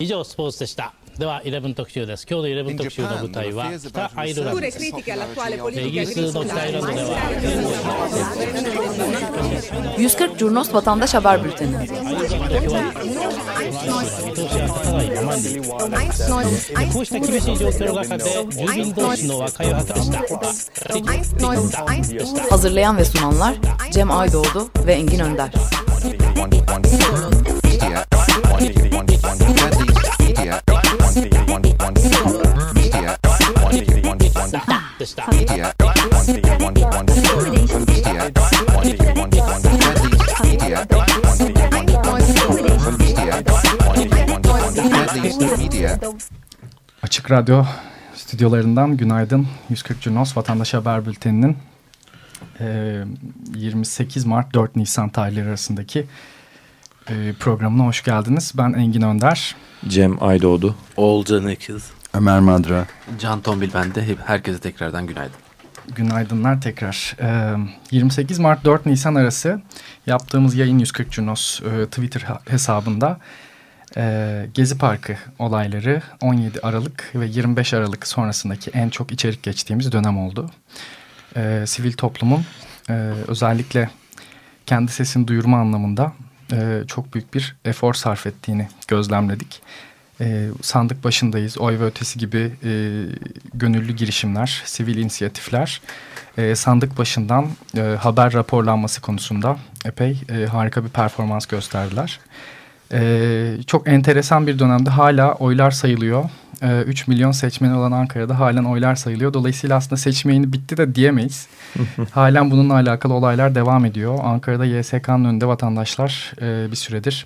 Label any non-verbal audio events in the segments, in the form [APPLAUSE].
以上スポーツでしたでは11特集です今日の11特集の舞台は北アイルランドですイギリスの北アイルランドでは140 Curnos Vatandaş Haber Bülteni こうした厳しい状 media, Açık Radyo stüdyolarından günaydın. 140 Cunos Vatandaş Haber Bülteni'nin 28 Mart 4 Nisan tarihleri arasındaki programına hoş geldiniz. Ben Engin Önder. Cem Aydoğdu. Oğulcan Ekiz. Ömer Madra. Can Tombil ben de. Herkese tekrardan günaydın. Günaydınlar tekrar. E, 28 Mart 4 Nisan arası yaptığımız yayın 140 Cunos e, Twitter hesabında e, Gezi Parkı olayları 17 Aralık ve 25 Aralık sonrasındaki en çok içerik geçtiğimiz dönem oldu. E, sivil toplumun e, özellikle kendi sesini duyurma anlamında e, çok büyük bir efor sarf ettiğini gözlemledik. E, sandık başındayız, oy ve ötesi gibi e, gönüllü girişimler, sivil inisiyatifler e, sandık başından e, haber raporlanması konusunda epey e, harika bir performans gösterdiler. Ee, çok enteresan bir dönemde hala oylar sayılıyor. Ee, 3 milyon seçmeni olan Ankara'da halen oylar sayılıyor. Dolayısıyla aslında seçme yayını bitti de diyemeyiz. [LAUGHS] halen bununla alakalı olaylar devam ediyor. Ankara'da YSK'nın önünde vatandaşlar e, bir süredir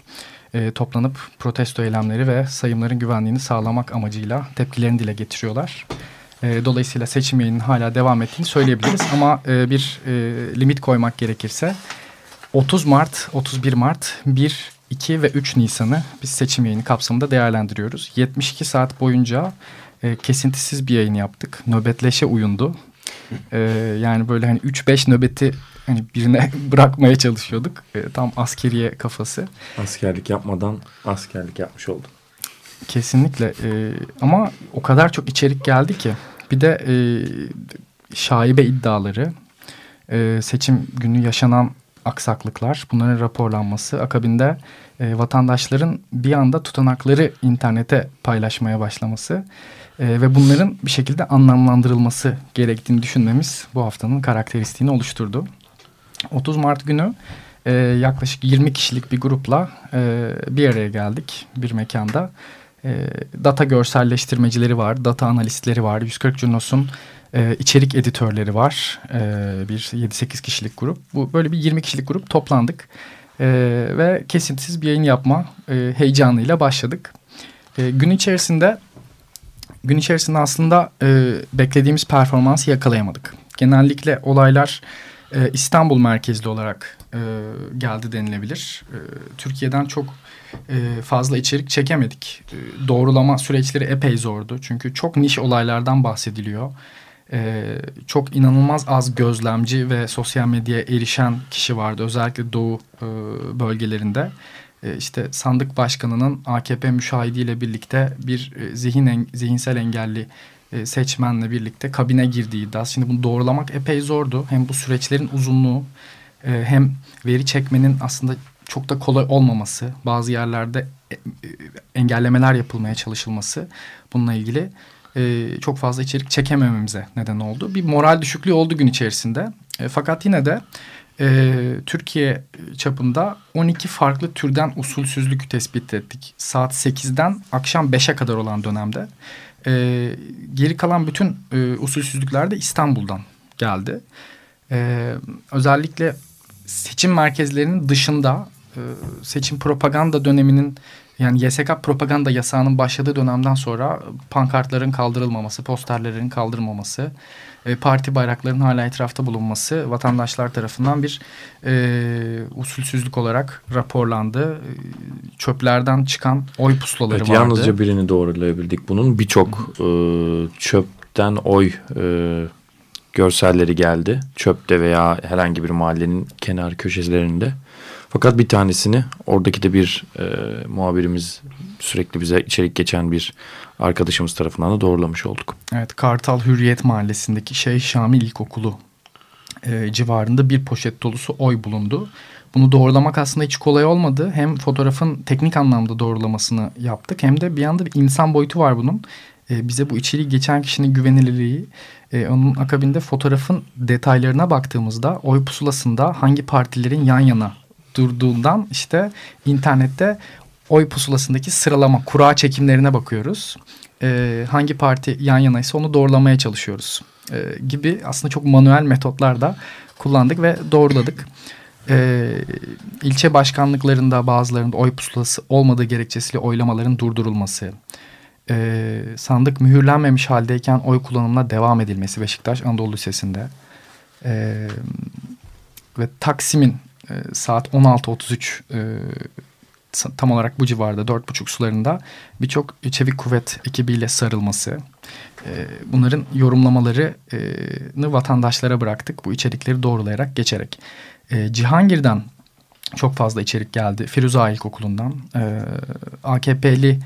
e, toplanıp protesto eylemleri ve sayımların güvenliğini sağlamak amacıyla tepkilerini dile getiriyorlar. E, dolayısıyla seçim yayının hala devam ettiğini söyleyebiliriz. [LAUGHS] Ama e, bir e, limit koymak gerekirse 30 Mart, 31 Mart, 1 2 ve 3 Nisan'ı biz seçim yayını kapsamında değerlendiriyoruz. 72 saat boyunca e, kesintisiz bir yayın yaptık. Nöbetleşe uyundu. E, yani böyle hani 3-5 nöbeti hani birine [LAUGHS] bırakmaya çalışıyorduk. E, tam askeriye kafası. Askerlik yapmadan askerlik yapmış oldum. Kesinlikle e, ama o kadar çok içerik geldi ki. Bir de e, şaibe iddiaları, e, seçim günü yaşanan aksaklıklar, bunların raporlanması akabinde e, vatandaşların bir anda tutanakları internete paylaşmaya başlaması e, ve bunların bir şekilde anlamlandırılması gerektiğini düşünmemiz bu haftanın karakteristiğini oluşturdu. 30 Mart günü e, yaklaşık 20 kişilik bir grupla e, bir araya geldik bir mekanda. E, data görselleştirmecileri var, data analistleri var, 140 Cunos'un e, içerik editörleri var. E, bir 7-8 kişilik grup. Bu böyle bir 20 kişilik grup toplandık. E, ve kesintisiz bir yayın yapma e, heyecanıyla başladık. E, gün içerisinde gün içerisinde aslında e, beklediğimiz performansı yakalayamadık. Genellikle olaylar e, İstanbul merkezli olarak e, geldi denilebilir. E, Türkiye'den çok e, fazla içerik çekemedik. E, doğrulama süreçleri epey zordu. Çünkü çok niş olaylardan bahsediliyor e, çok inanılmaz az gözlemci ve sosyal medyaya erişen kişi vardı. Özellikle doğu e, bölgelerinde. E, işte sandık başkanının AKP müşahidiyle birlikte bir e, zihin en, zihinsel engelli e, seçmenle birlikte kabine girdiği iddiası. Şimdi bunu doğrulamak epey zordu. Hem bu süreçlerin uzunluğu e, hem veri çekmenin aslında çok da kolay olmaması. Bazı yerlerde e, e engellemeler yapılmaya çalışılması bununla ilgili e, çok fazla içerik çekemememize neden oldu. Bir moral düşüklüğü oldu gün içerisinde. E, fakat yine de e, Türkiye çapında 12 farklı türden usulsüzlük tespit ettik. Saat 8'den akşam 5'e kadar olan dönemde. E, geri kalan bütün e, usulsüzlükler de İstanbul'dan geldi. E, özellikle seçim merkezlerinin dışında seçim propaganda döneminin yani YSK propaganda yasağının başladığı dönemden sonra pankartların kaldırılmaması, posterlerin kaldırılmaması, e, parti bayraklarının hala etrafta bulunması vatandaşlar tarafından bir e, usulsüzlük olarak raporlandı. E, çöplerden çıkan oy puslaları evet, vardı. Yalnızca birini doğrulayabildik. Bunun birçok e, çöpten oy e, görselleri geldi. Çöpte veya herhangi bir mahallenin kenar köşelerinde. Fakat bir tanesini oradaki de bir e, muhabirimiz sürekli bize içerik geçen bir arkadaşımız tarafından da doğrulamış olduk. Evet Kartal Hürriyet Mahallesi'ndeki Şeyh Şamil İlkokulu e, civarında bir poşet dolusu oy bulundu. Bunu doğrulamak aslında hiç kolay olmadı. Hem fotoğrafın teknik anlamda doğrulamasını yaptık hem de bir yanda bir insan boyutu var bunun. E, bize bu içeriği geçen kişinin güvenilirliği, e, onun akabinde fotoğrafın detaylarına baktığımızda oy pusulasında hangi partilerin yan yana durduğundan işte internette oy pusulasındaki sıralama, kura çekimlerine bakıyoruz. E, hangi parti yan yanaysa onu doğrulamaya çalışıyoruz e, gibi aslında çok manuel metotlar da kullandık ve doğruladık. E, ilçe başkanlıklarında bazılarında oy pusulası olmadığı gerekçesiyle oylamaların durdurulması, e, sandık mühürlenmemiş haldeyken oy kullanımına devam edilmesi Beşiktaş Anadolu Lisesi'nde e, ve Taksim'in e, saat 16.33 e, tam olarak bu civarda dört buçuk sularında birçok çevik kuvvet ekibiyle sarılması. E, bunların yorumlamalarını vatandaşlara bıraktık bu içerikleri doğrulayarak geçerek. E, Cihangir'den çok fazla içerik geldi. Firuza İlkokulu'ndan. E, AKP'li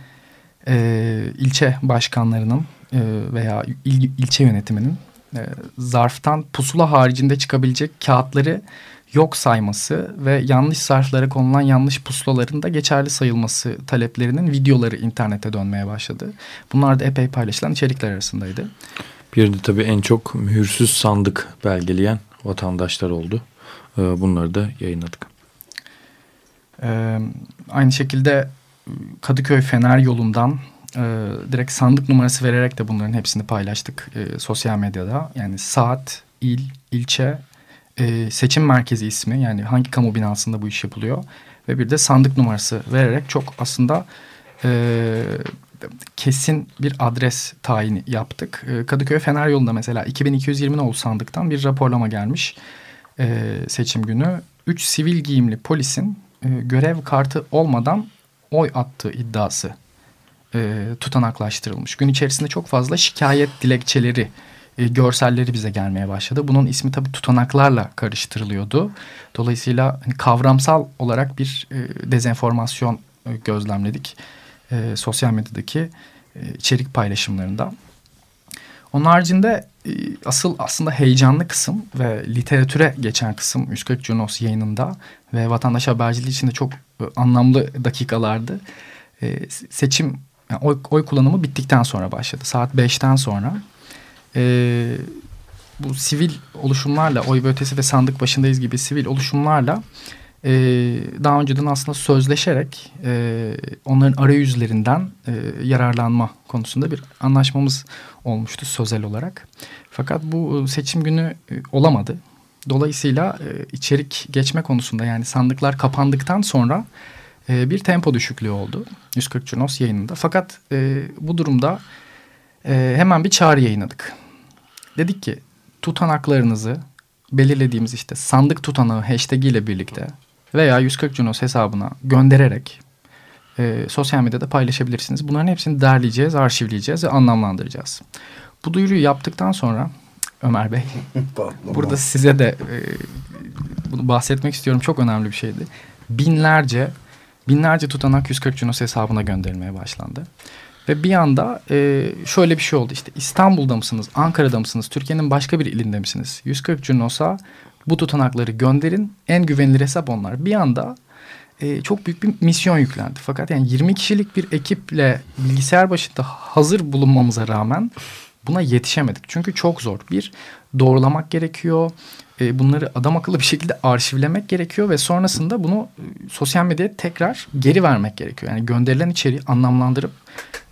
e, ilçe başkanlarının e, veya il, ilçe yönetiminin e, zarftan pusula haricinde çıkabilecek kağıtları yok sayması ve yanlış zarflara konulan yanlış pusulaların da geçerli sayılması taleplerinin videoları internete dönmeye başladı. Bunlar da epey paylaşılan içerikler arasındaydı. Bir de tabii en çok mühürsüz sandık belgeleyen vatandaşlar oldu. Ee, bunları da yayınladık. Ee, aynı şekilde Kadıköy Fener yolundan e, direkt sandık numarası vererek de bunların hepsini paylaştık e, sosyal medyada. Yani saat, il, ilçe, e, seçim merkezi ismi yani hangi kamu binasında bu iş yapılıyor ve bir de sandık numarası vererek çok aslında e, kesin bir adres tayini yaptık. E, Kadıköy Fener yolunda mesela 2220 nolu sandıktan bir raporlama gelmiş e, seçim günü. Üç sivil giyimli polisin e, görev kartı olmadan oy attığı iddiası e, tutanaklaştırılmış. Gün içerisinde çok fazla şikayet dilekçeleri, e, görselleri bize gelmeye başladı. Bunun ismi tabii tutanaklarla karıştırılıyordu. Dolayısıyla hani, kavramsal olarak bir e, dezenformasyon e, gözlemledik e, sosyal medyadaki e, içerik paylaşımlarında. Onun haricinde e, asıl aslında heyecanlı kısım ve literatüre geçen kısım 140 Junos yayınında ve vatandaş haberciliği için de çok e, anlamlı dakikalardı. E, seçim yani oy, oy kullanımı bittikten sonra başladı. Saat 5'ten sonra e, bu sivil oluşumlarla oy ve ötesi ve sandık başındayız gibi sivil oluşumlarla e, daha önceden aslında sözleşerek e, onların arayüzlerinden e, yararlanma konusunda bir anlaşmamız olmuştu sözel olarak. Fakat bu seçim günü e, olamadı. Dolayısıyla e, içerik geçme konusunda yani sandıklar kapandıktan sonra e, bir tempo düşüklüğü oldu 140 Cunos yayınında. Fakat e, bu durumda e, hemen bir çağrı yayınladık. Dedik ki tutanaklarınızı belirlediğimiz işte sandık tutanağı hashtag ile birlikte veya 140 Junos hesabına göndererek e, sosyal medyada paylaşabilirsiniz. Bunların hepsini derleyeceğiz, arşivleyeceğiz ve anlamlandıracağız. Bu duyuruyu yaptıktan sonra Ömer Bey [LAUGHS] burada size de e, bunu bahsetmek istiyorum. Çok önemli bir şeydi. Binlerce binlerce tutanak 140 Junos hesabına gönderilmeye başlandı. Ve bir anda e, şöyle bir şey oldu işte İstanbul'da mısınız, Ankara'da mısınız, Türkiye'nin başka bir ilinde misiniz? 140 Junos'a bu tutanakları gönderin en güvenilir hesap onlar. Bir anda e, çok büyük bir misyon yüklendi. Fakat yani 20 kişilik bir ekiple bilgisayar başında hazır bulunmamıza rağmen buna yetişemedik. Çünkü çok zor. Bir doğrulamak gerekiyor. E, bunları adam akıllı bir şekilde arşivlemek gerekiyor ve sonrasında bunu e, sosyal medyaya tekrar geri vermek gerekiyor. Yani gönderilen içeriği anlamlandırıp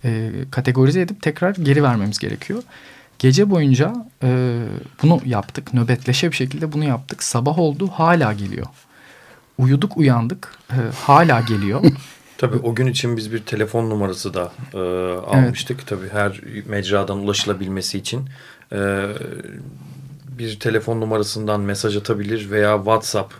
e, kategorize edip tekrar geri vermemiz gerekiyor. Gece boyunca e, bunu yaptık. Nöbetleşe bir şekilde bunu yaptık. Sabah oldu hala geliyor. Uyuduk uyandık e, hala geliyor. [LAUGHS] Tabii o gün için biz bir telefon numarası da e, almıştık. Evet. Tabii her mecradan ulaşılabilmesi için e, bir telefon numarasından mesaj atabilir veya WhatsApp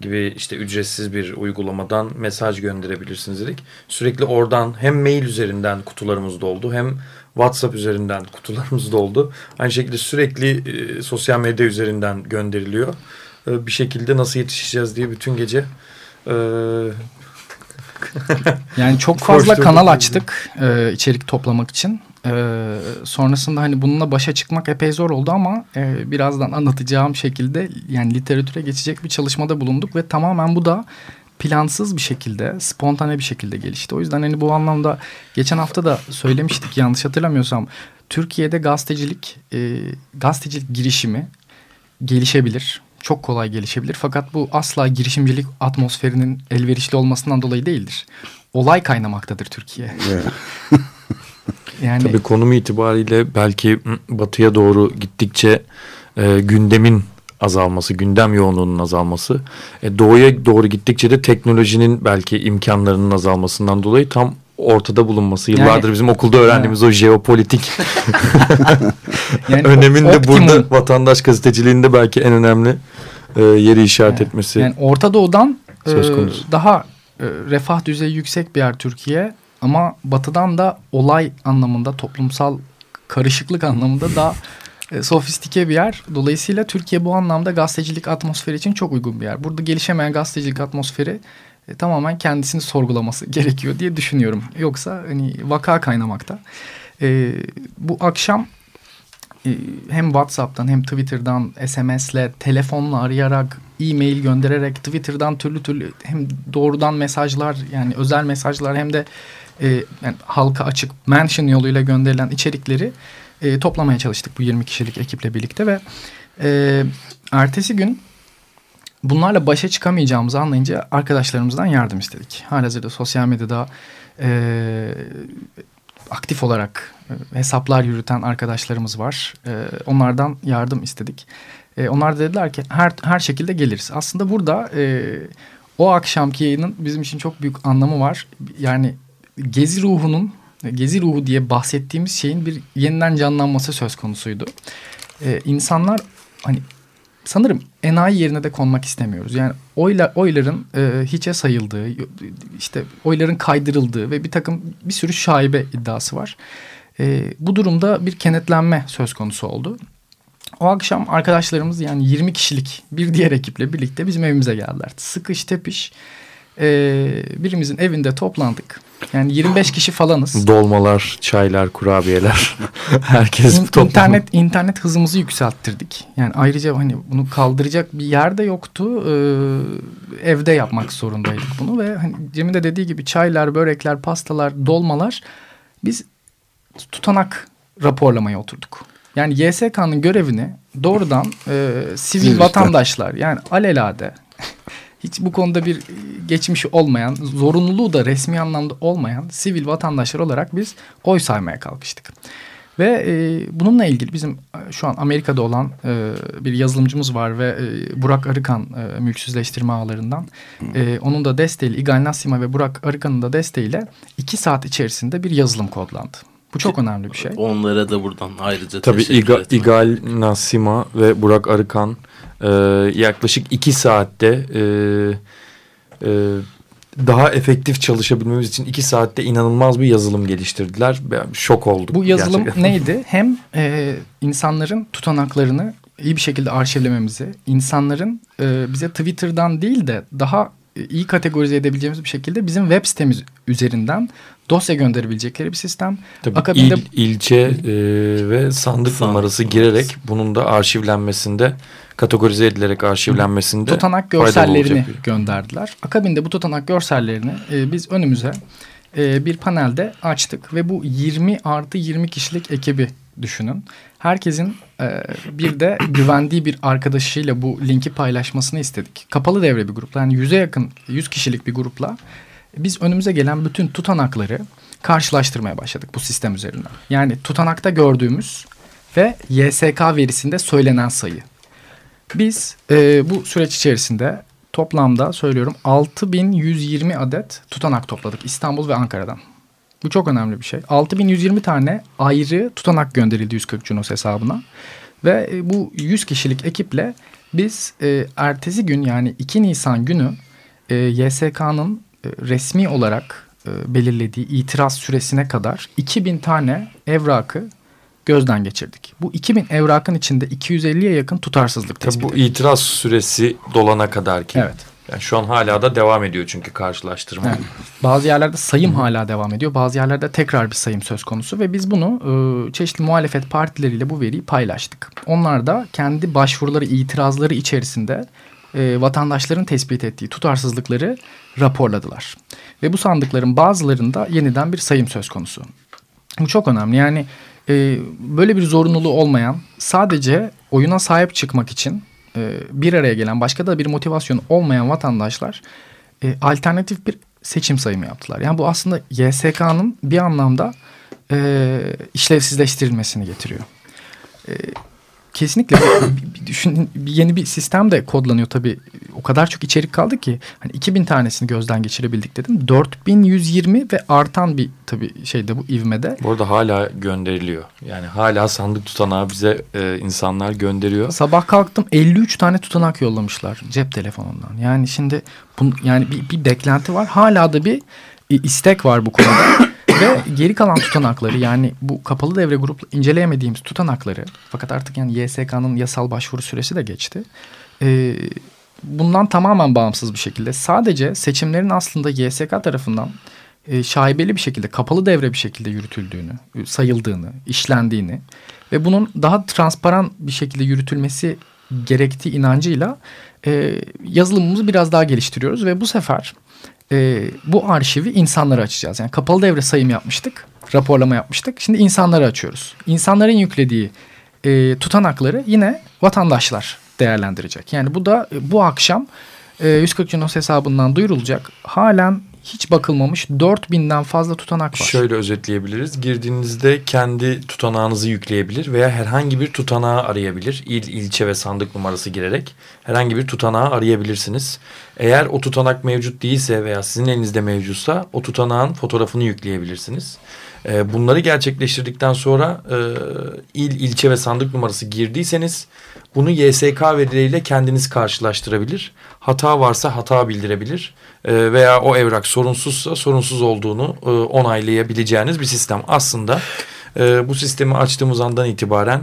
gibi işte ücretsiz bir uygulamadan mesaj gönderebilirsiniz dedik. Sürekli oradan hem mail üzerinden kutularımız doldu hem WhatsApp üzerinden kutularımız doldu. Aynı şekilde sürekli e, sosyal medya üzerinden gönderiliyor. E, bir şekilde nasıl yetişeceğiz diye bütün gece Ee, yani çok [LAUGHS] fazla kanal açtık e, içerik toplamak için. E, sonrasında hani bununla başa çıkmak epey zor oldu ama e, birazdan anlatacağım şekilde yani literatüre geçecek bir çalışmada bulunduk ve tamamen bu da plansız bir şekilde, spontane bir şekilde gelişti. O yüzden hani bu anlamda geçen hafta da söylemiştik yanlış hatırlamıyorsam Türkiye'de gazetecilik, e, gazetecilik girişimi gelişebilir. Çok kolay gelişebilir. Fakat bu asla girişimcilik atmosferinin elverişli olmasından dolayı değildir. Olay kaynamaktadır Türkiye. [LAUGHS] yani Tabii konum itibariyle belki batıya doğru gittikçe e, gündemin azalması, gündem yoğunluğunun azalması. E, doğuya doğru gittikçe de teknolojinin belki imkanlarının azalmasından dolayı tam ortada bulunması. Yıllardır yani, bizim okulda öğrendiğimiz evet. o jeopolitik [LAUGHS] yani önemin de burada vatandaş gazeteciliğinde belki en önemli e, yeri işaret yani, etmesi. Yani Orta Doğu'dan e, daha e, refah düzeyi yüksek bir yer Türkiye ama batıdan da olay anlamında toplumsal karışıklık anlamında daha e, sofistike bir yer. Dolayısıyla Türkiye bu anlamda gazetecilik atmosferi için çok uygun bir yer. Burada gelişemeyen gazetecilik atmosferi e, tamamen kendisini sorgulaması [LAUGHS] gerekiyor diye düşünüyorum. Yoksa hani vaka kaynamakta. E, bu akşam e, hem WhatsApp'tan hem Twitter'dan SMS'le, telefonla arayarak, e-mail göndererek, Twitter'dan türlü türlü hem doğrudan mesajlar yani özel mesajlar hem de e, yani halka açık mention yoluyla gönderilen içerikleri e, toplamaya çalıştık bu 20 kişilik ekiple birlikte ve e, ertesi gün bunlarla başa çıkamayacağımızı anlayınca arkadaşlarımızdan yardım istedik. Halihazırda sosyal medyada e, aktif olarak e, hesaplar yürüten arkadaşlarımız var. E, onlardan yardım istedik. E, onlar da dediler ki her, her şekilde geliriz. Aslında burada e, o akşamki yayının bizim için çok büyük anlamı var. Yani gezi ruhunun gezi ruhu diye bahsettiğimiz şeyin bir yeniden canlanması söz konusuydu. Ee, insanlar hani sanırım enayi yerine de konmak istemiyoruz. Yani oyla, oyların e, hiçe sayıldığı, işte oyların kaydırıldığı ve bir takım bir sürü şaibe iddiası var. E, bu durumda bir kenetlenme söz konusu oldu. O akşam arkadaşlarımız yani 20 kişilik bir diğer ekiple birlikte bizim evimize geldiler. Sıkış tepiş e, birimizin evinde toplandık. Yani 25 kişi falanız. Dolmalar, çaylar, kurabiyeler. [LAUGHS] Herkes İn, toplandı. İnternet, internet hızımızı yükselttirdik. Yani ayrıca hani bunu kaldıracak bir yer de yoktu. Ee, evde yapmak zorundaydık bunu ve hani Cem'in de dediği gibi çaylar, börekler, pastalar, dolmalar biz tutanak raporlamaya oturduk. Yani YSK'nın görevini doğrudan e, sivil vatandaşlar yani alelade hiç bu konuda bir geçmişi olmayan, zorunluluğu da resmi anlamda olmayan sivil vatandaşlar olarak biz oy saymaya kalkıştık. Ve e, bununla ilgili bizim e, şu an Amerika'da olan e, bir yazılımcımız var ve e, Burak Arıkan e, mülksüzleştirme ağlarından. E, onun da desteğiyle İgal Nasima ve Burak Arıkan'ın da desteğiyle iki saat içerisinde bir yazılım kodlandı. Bu çok önemli bir şey. Onlara da buradan ayrıca Tabii teşekkür İga, İgal Nasima ve Burak Arıkan e, yaklaşık iki saatte e, e, daha efektif çalışabilmemiz için iki saatte inanılmaz bir yazılım geliştirdiler. Ben şok oldum. Bu yazılım gerçekten. neydi? Hem e, insanların tutanaklarını iyi bir şekilde arşivlememizi, insanların e, bize Twitter'dan değil de daha iyi kategorize edebileceğimiz bir şekilde bizim web sitemiz üzerinden dosya gönderebilecekleri bir sistem. Tabii Akabinde... il, ilçe e, ve sandık Sandık. numarası girerek bunun da arşivlenmesinde kategorize edilerek arşivlenmesinde tutanak görsellerini gönderdiler. Akabinde bu tutanak görsellerini e, biz önümüze e, bir panelde açtık ve bu 20 artı 20 kişilik ekibi düşünün. Herkesin e, bir de [CLEARS THROAT] güvendiği bir arkadaşıyla bu linki paylaşmasını istedik. Kapalı devre bir grupla yani yüze yakın 100 kişilik bir grupla biz önümüze gelen bütün tutanakları karşılaştırmaya başladık bu sistem üzerinden. Yani tutanakta gördüğümüz ve YSK verisinde söylenen sayı. Biz e, bu süreç içerisinde toplamda söylüyorum 6120 adet tutanak topladık İstanbul ve Ankara'dan. Bu çok önemli bir şey. 6120 tane ayrı tutanak gönderildi 140 Cunos hesabına. Ve e, bu 100 kişilik ekiple biz e, ertesi gün yani 2 Nisan günü e, YSK'nın e, resmi olarak e, belirlediği itiraz süresine kadar 2000 tane evrakı gözden geçirdik. Bu 2000 evrakın içinde 250'ye yakın tutarsızlık tespit Bu itiraz süresi dolana kadar ki. Evet. Yani şu an hala da devam ediyor çünkü karşılaştırma. Evet. Bazı yerlerde sayım hala devam ediyor. Bazı yerlerde tekrar bir sayım söz konusu ve biz bunu e, çeşitli muhalefet partileriyle bu veriyi paylaştık. Onlar da kendi başvuruları, itirazları içerisinde e, vatandaşların tespit ettiği tutarsızlıkları raporladılar. Ve bu sandıkların bazılarında yeniden bir sayım söz konusu. Bu çok önemli. Yani e, böyle bir zorunluluğu olmayan sadece oyuna sahip çıkmak için e, bir araya gelen başka da bir motivasyon olmayan vatandaşlar e, alternatif bir seçim sayımı yaptılar. Yani bu aslında YSK'nın bir anlamda e, işlevsizleştirilmesini getiriyor. E, kesinlikle bir, bir düşün, bir yeni bir sistem de kodlanıyor tabii. O kadar çok içerik kaldı ki hani 2000 tanesini gözden geçirebildik dedim. 4120 ve artan bir tabii şeyde bu ivmede. Bu arada hala gönderiliyor. Yani hala sandık tutanağı bize e, insanlar gönderiyor. Sabah kalktım 53 tane tutanak yollamışlar cep telefonundan. Yani şimdi bun, yani bir, bir beklenti var. Hala da bir e, istek var bu konuda. Ve geri kalan tutanakları yani bu kapalı devre grupla inceleyemediğimiz tutanakları fakat artık yani YSK'nın yasal başvuru süresi de geçti. Ee, bundan tamamen bağımsız bir şekilde sadece seçimlerin aslında YSK tarafından e, şaibeli bir şekilde kapalı devre bir şekilde yürütüldüğünü, sayıldığını, işlendiğini ve bunun daha transparan bir şekilde yürütülmesi gerektiği inancıyla e, yazılımımızı biraz daha geliştiriyoruz ve bu sefer e, bu arşivi insanlara açacağız. Yani kapalı devre sayım yapmıştık, raporlama yapmıştık. Şimdi insanlara açıyoruz. İnsanların yüklediği e, tutanakları yine vatandaşlar değerlendirecek. Yani bu da bu akşam e, 140 Cunos hesabından duyurulacak. Halen hiç bakılmamış 4000'den fazla tutanak var. Şöyle özetleyebiliriz. Girdiğinizde kendi tutanağınızı yükleyebilir veya herhangi bir tutanağı arayabilir. İl, ilçe ve sandık numarası girerek herhangi bir tutanağı arayabilirsiniz. Eğer o tutanak mevcut değilse veya sizin elinizde mevcutsa o tutanağın fotoğrafını yükleyebilirsiniz. E, bunları gerçekleştirdikten sonra e, il, ilçe ve sandık numarası girdiyseniz bunu YSK verileriyle kendiniz karşılaştırabilir. Hata varsa hata bildirebilir e, veya o evrak sorunsuzsa sorunsuz olduğunu e, onaylayabileceğiniz bir sistem. Aslında e, bu sistemi açtığımız andan itibaren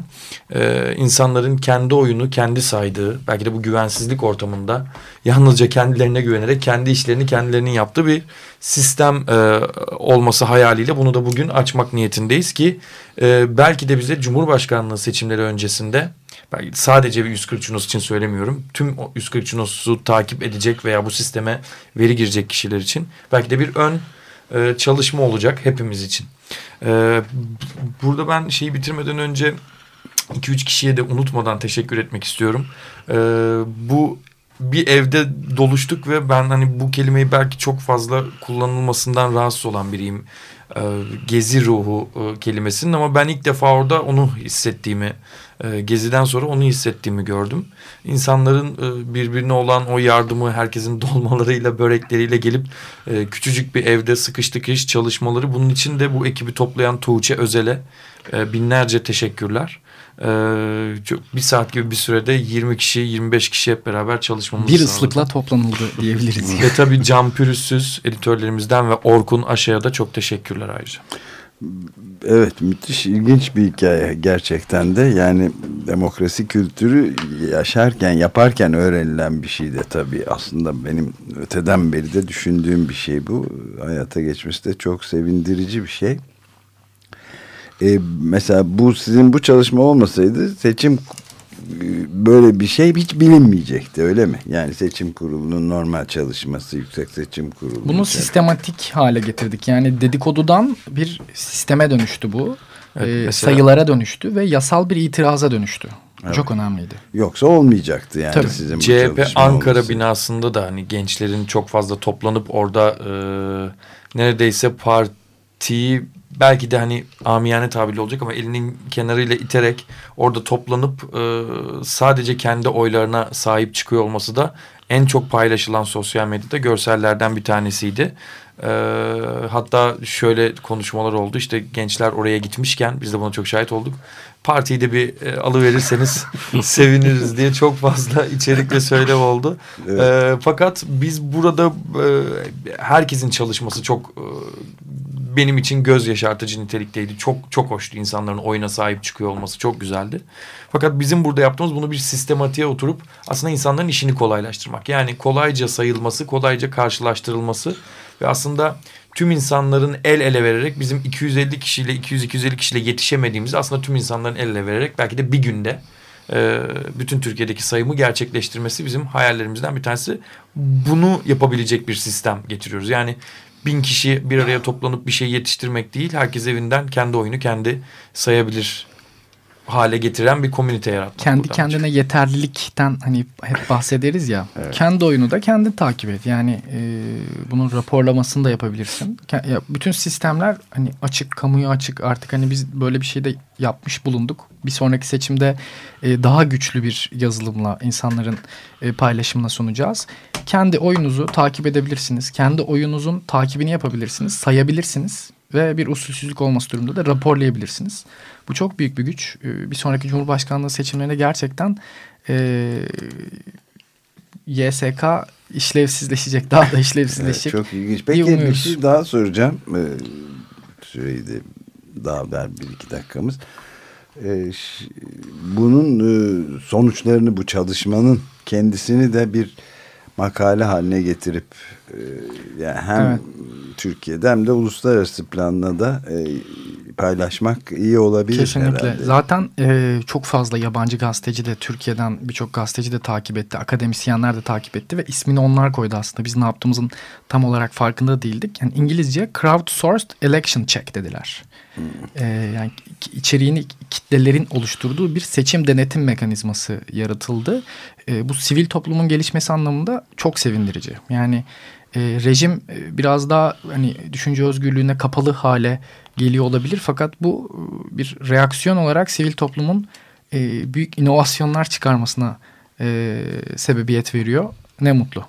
e, insanların kendi oyunu kendi saydığı belki de bu güvensizlik ortamında yalnızca kendilerine güvenerek kendi işlerini kendilerinin yaptığı bir sistem e, olması hayaliyle bunu da bugün açmak niyetindeyiz ki e, belki de bize Cumhurbaşkanlığı seçimleri öncesinde belki sadece bir 140 Cunos için söylemiyorum. Tüm 140 Cunos'u takip edecek veya bu sisteme veri girecek kişiler için belki de bir ön e, çalışma olacak hepimiz için. E, burada ben şeyi bitirmeden önce 2-3 kişiye de unutmadan teşekkür etmek istiyorum. E, bu bir evde doluştuk ve ben hani bu kelimeyi belki çok fazla kullanılmasından rahatsız olan biriyim. E, gezi ruhu e, kelimesinin ama ben ilk defa orada onu hissettiğimi e, geziden sonra onu hissettiğimi gördüm. İnsanların birbirine olan o yardımı herkesin [LAUGHS] dolmalarıyla börekleriyle gelip küçücük bir evde sıkıştık iş çalışmaları bunun için de bu ekibi toplayan Tuğçe Özel'e binlerce teşekkürler. Ee, çok, bir saat gibi bir sürede 20 kişi 25 kişi hep beraber çalışmamız Bir ıslıkla toplanıldı diyebiliriz. ve tabii Can Pürüzsüz editörlerimizden ve Orkun Aşa'ya da çok teşekkürler ayrıca. Evet müthiş ilginç bir hikaye gerçekten de yani demokrasi kültürü yaşarken yaparken öğrenilen bir şey de tabii aslında benim öteden beri de düşündüğüm bir şey bu hayata geçmesi de çok sevindirici bir şey. Ee, mesela bu sizin bu çalışma olmasaydı seçim böyle bir şey hiç bilinmeyecekti öyle mi? Yani seçim kurulunun normal çalışması, yüksek seçim kurulu. Bunu sistematik hale getirdik. Yani dedikodudan bir sisteme dönüştü bu. Evet, ee, mesela... Sayılara dönüştü ve yasal bir itiraza dönüştü. Evet. Çok önemliydi. Yoksa olmayacaktı yani Tabii. sizin bu CHP Ankara olması. binasında da hani gençlerin çok fazla toplanıp orada e, neredeyse partiyi belki de hani amiyane tabirli olacak ama elinin kenarıyla iterek orada toplanıp e, sadece kendi oylarına sahip çıkıyor olması da en çok paylaşılan sosyal medyada görsellerden bir tanesiydi. E, hatta şöyle konuşmalar oldu işte gençler oraya gitmişken biz de buna çok şahit olduk. Partiyi de bir e, alıverirseniz [LAUGHS] seviniriz diye çok fazla içerik ve söylem oldu. Evet. E, fakat biz burada e, herkesin çalışması çok e, benim için göz yaşartıcı nitelikteydi. Çok çok hoştu insanların oyuna sahip çıkıyor olması çok güzeldi. Fakat bizim burada yaptığımız bunu bir sistematiğe oturup aslında insanların işini kolaylaştırmak. Yani kolayca sayılması, kolayca karşılaştırılması ve aslında tüm insanların el ele vererek bizim 250 kişiyle 200-250 kişiyle yetişemediğimizi aslında tüm insanların el ele vererek belki de bir günde e, bütün Türkiye'deki sayımı gerçekleştirmesi bizim hayallerimizden bir tanesi. Bunu yapabilecek bir sistem getiriyoruz. Yani bin kişi bir araya toplanıp bir şey yetiştirmek değil. Herkes evinden kendi oyunu kendi sayabilir hale getiren bir komünite yaratmak. Kendi kendine çıkıyor. yeterlilikten hani hep bahsederiz ya. [LAUGHS] evet. Kendi oyunu da kendi takip et. Yani e, bunun raporlamasını da yapabilirsin. Ya, bütün sistemler hani açık, kamuya açık. Artık hani biz böyle bir şey de yapmış bulunduk. Bir sonraki seçimde e, daha güçlü bir yazılımla insanların e, paylaşımına sunacağız. Kendi oyunuzu takip edebilirsiniz. Kendi oyunuzun takibini yapabilirsiniz, sayabilirsiniz ve bir usulsüzlük olması durumunda da raporlayabilirsiniz. Bu çok büyük bir güç. Ee, bir sonraki Cumhurbaşkanlığı seçimlerinde gerçekten e, YSK işlevsizleşecek, daha da [LAUGHS] işlevsizleşecek. evet, çok ilginç. Peki bir şey daha soracağım. Ee, süreyi de daha ver bir iki dakikamız. Ee, bunun e, sonuçlarını bu çalışmanın kendisini de bir makale haline getirip e, yani hem evet. Türkiye'de hem de uluslararası planla da e, paylaşmak iyi olabilir Kesinlikle. Herhalde. Zaten e, çok fazla yabancı gazeteci de Türkiye'den birçok gazeteci de takip etti. Akademisyenler de takip etti ve ismini onlar koydu aslında. Biz ne yaptığımızın tam olarak farkında değildik. Yani İngilizce crowdsourced election check dediler. Hmm. E, yani içeriğini kitlelerin oluşturduğu bir seçim denetim mekanizması yaratıldı. E, bu sivil toplumun gelişmesi anlamında çok sevindirici. Yani e, rejim biraz daha hani düşünce özgürlüğüne kapalı hale geliyor olabilir. Fakat bu e, bir reaksiyon olarak sivil toplumun e, büyük inovasyonlar çıkarmasına e, sebebiyet veriyor. Ne mutlu.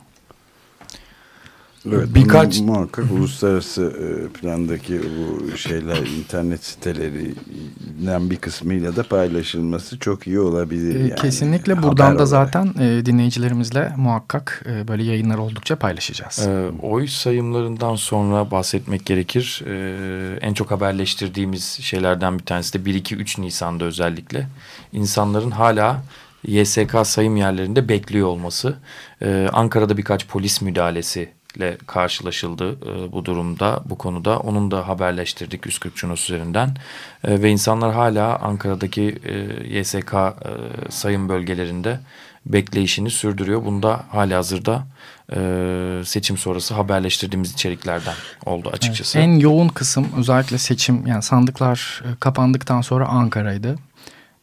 Evet, Birkaç muhakkak uluslararası e, plandaki bu şeyler internet sitelerinden bir kısmıyla da paylaşılması çok iyi olabilir. E, yani. Kesinlikle buradan da zaten e, dinleyicilerimizle muhakkak böyle yayınlar oldukça paylaşacağız. Oy sayımlarından sonra bahsetmek gerekir. En çok haberleştirdiğimiz şeylerden bir tanesi de 1-2-3 Nisan'da özellikle insanların hala YSK sayım yerlerinde bekliyor olması. Ee, Ankara'da birkaç polis müdahalesi ile karşılaşıldı e, bu durumda, bu konuda. Onun da haberleştirdik 140 Cunos üzerinden. E, ve insanlar hala Ankara'daki e, YSK sayım bölgelerinde bekleyişini sürdürüyor. Bunda hali hazırda seçim sonrası haberleştirdiğimiz içeriklerden oldu açıkçası. Evet, en yoğun kısım özellikle seçim yani sandıklar kapandıktan sonra Ankara'ydı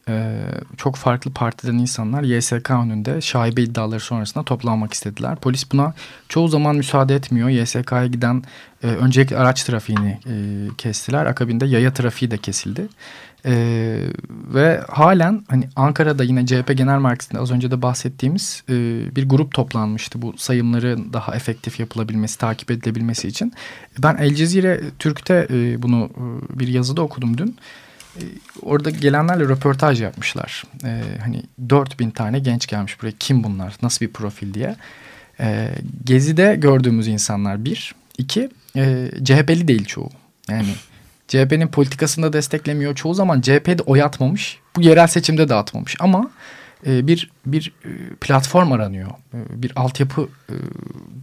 e, çok farklı partiden insanlar YSK önünde şaibe iddiaları sonrasında toplanmak istediler. Polis buna çoğu zaman müsaade etmiyor. YSK'ya giden e, öncelikle araç trafiğini e, kestiler. Akabinde yaya trafiği de kesildi. E, ve halen hani Ankara'da yine CHP Genel Merkezi'nde az önce de bahsettiğimiz e, bir grup toplanmıştı. Bu sayımların daha efektif yapılabilmesi, takip edilebilmesi için. Ben El Cezire Türk'te e, bunu e, bir yazıda okudum dün. Ee, orada gelenlerle röportaj yapmışlar. Ee, hani 4000 tane genç gelmiş buraya. Kim bunlar? Nasıl bir profil diye. Ee, Gezi'de gördüğümüz insanlar bir. iki e, CHP'li değil çoğu. Yani CHP'nin politikasını da desteklemiyor. Çoğu zaman CHP'de oy atmamış. Bu yerel seçimde de atmamış. Ama e, bir bir e, platform aranıyor. E, bir altyapı e,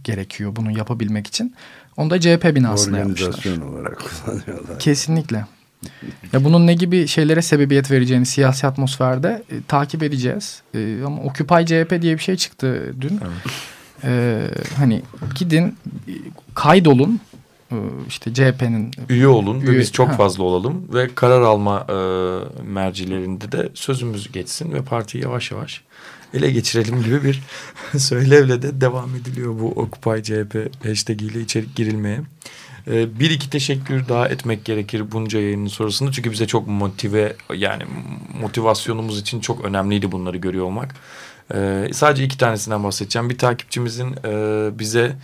gerekiyor bunu yapabilmek için. Onu da CHP binasında yapmışlar. Organizasyon olarak [LAUGHS] kullanıyorlar. Kesinlikle. Ya bunun ne gibi şeylere sebebiyet vereceğini siyasi atmosferde e, takip edeceğiz. E, ama Occupy CHP diye bir şey çıktı dün. Evet. E, hani gidin kaydolun e, işte CHP'nin üye olun üye, ve biz çok ha. fazla olalım ve karar alma e, mercilerinde de sözümüz geçsin ve partiyi yavaş yavaş ele geçirelim gibi bir [LAUGHS] söylevle de devam ediliyor bu Occupy CHP hashtag ile içerik girilmeye. Ee, bir iki teşekkür daha etmek gerekir bunca yayının sonrasında. Çünkü bize çok motive yani motivasyonumuz için çok önemliydi bunları görüyor olmak. Ee, sadece iki tanesinden bahsedeceğim. Bir takipçimizin e, bize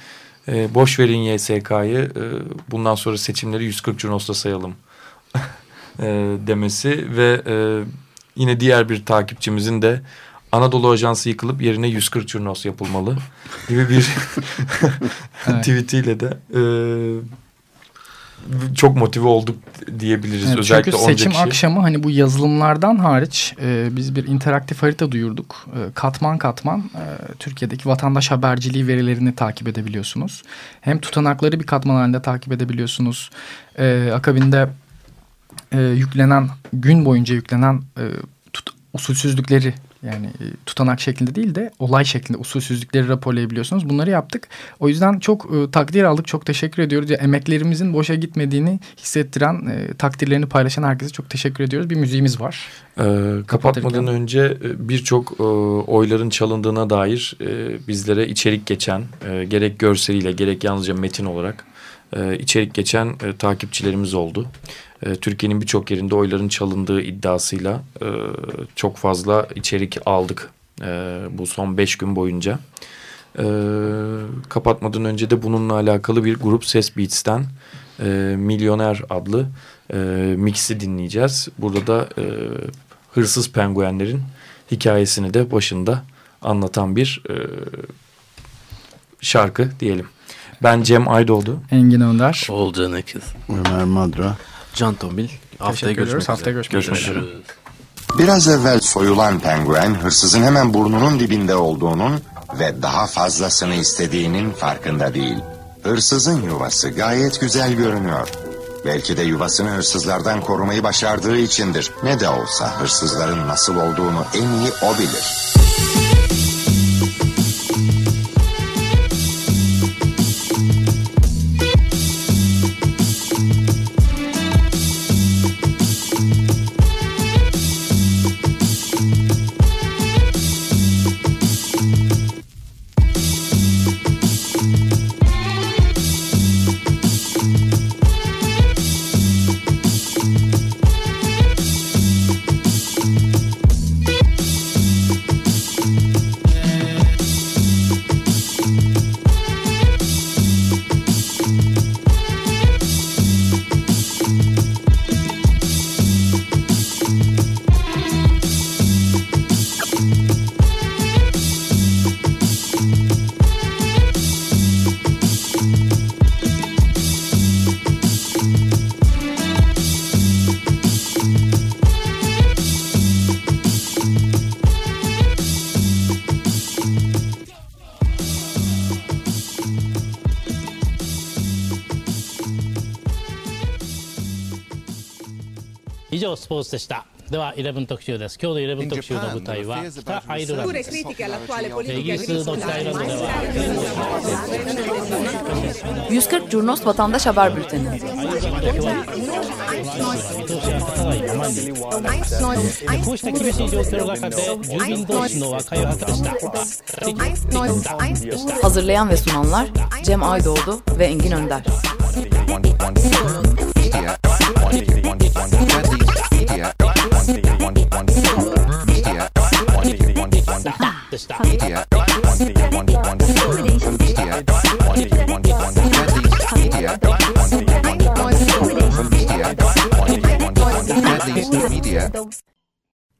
e, boş verin YSK'yı e, bundan sonra seçimleri 140 Cunos'ta sayalım [LAUGHS] e, demesi ve e, yine diğer bir takipçimizin de Anadolu Ajansı yıkılıp yerine 140 Cunos yapılmalı [LAUGHS] gibi bir [LAUGHS] tweetiyle de e, çok motive olduk diyebiliriz. Evet, Özellikle çünkü seçim kişi. akşamı hani bu yazılımlardan hariç e, biz bir interaktif harita duyurduk. E, katman katman e, Türkiye'deki vatandaş haberciliği verilerini takip edebiliyorsunuz. Hem tutanakları bir katman halinde takip edebiliyorsunuz. E, akabinde e, yüklenen gün boyunca yüklenen e, tut, usulsüzlükleri yani e, tutanak şeklinde değil de olay şeklinde usulsüzlükleri raporlayabiliyorsunuz. Bunları yaptık. O yüzden çok e, takdir aldık. Çok teşekkür ediyoruz. Emeklerimizin boşa gitmediğini hissettiren, e, takdirlerini paylaşan herkese çok teşekkür ediyoruz. Bir müziğimiz var. Ee, kapatmadan önce e, birçok e, oyların çalındığına dair e, bizlere içerik geçen, e, gerek görseliyle gerek yalnızca metin olarak e, içerik geçen e, takipçilerimiz oldu. E, Türkiye'nin birçok yerinde oyların çalındığı iddiasıyla e, çok fazla içerik aldık e, bu son beş gün boyunca. E, kapatmadan önce de bununla alakalı bir grup Ses Beats'ten e, Milyoner adlı e, mix'i dinleyeceğiz. Burada da e, hırsız penguenlerin hikayesini de başında anlatan bir e, şarkı diyelim. Ben Cem Aydoğdu. Engin Önder. Oğulcan Ekiz. Ömer Madra. Can Tombil. Haftaya görüşmek üzere. Haftaya görüşmek, görüşmek üzere. Biraz evvel soyulan penguen hırsızın hemen burnunun dibinde olduğunun ve daha fazlasını istediğinin farkında değil. Hırsızın yuvası gayet güzel görünüyor. Belki de yuvasını hırsızlardan korumayı başardığı içindir. Ne de olsa hırsızların nasıl olduğunu en iyi o bilir. Post では11特集です今日の11特集の舞台は北アイルランドですイギリスの北アイルランドでは140 Curnos Vatandaş Haber Bülteni こうした厳しい状況の中で住民同士の和解を図りした Hazırlayan ve sunanlar Cem Aydoğdu ve Engin Önder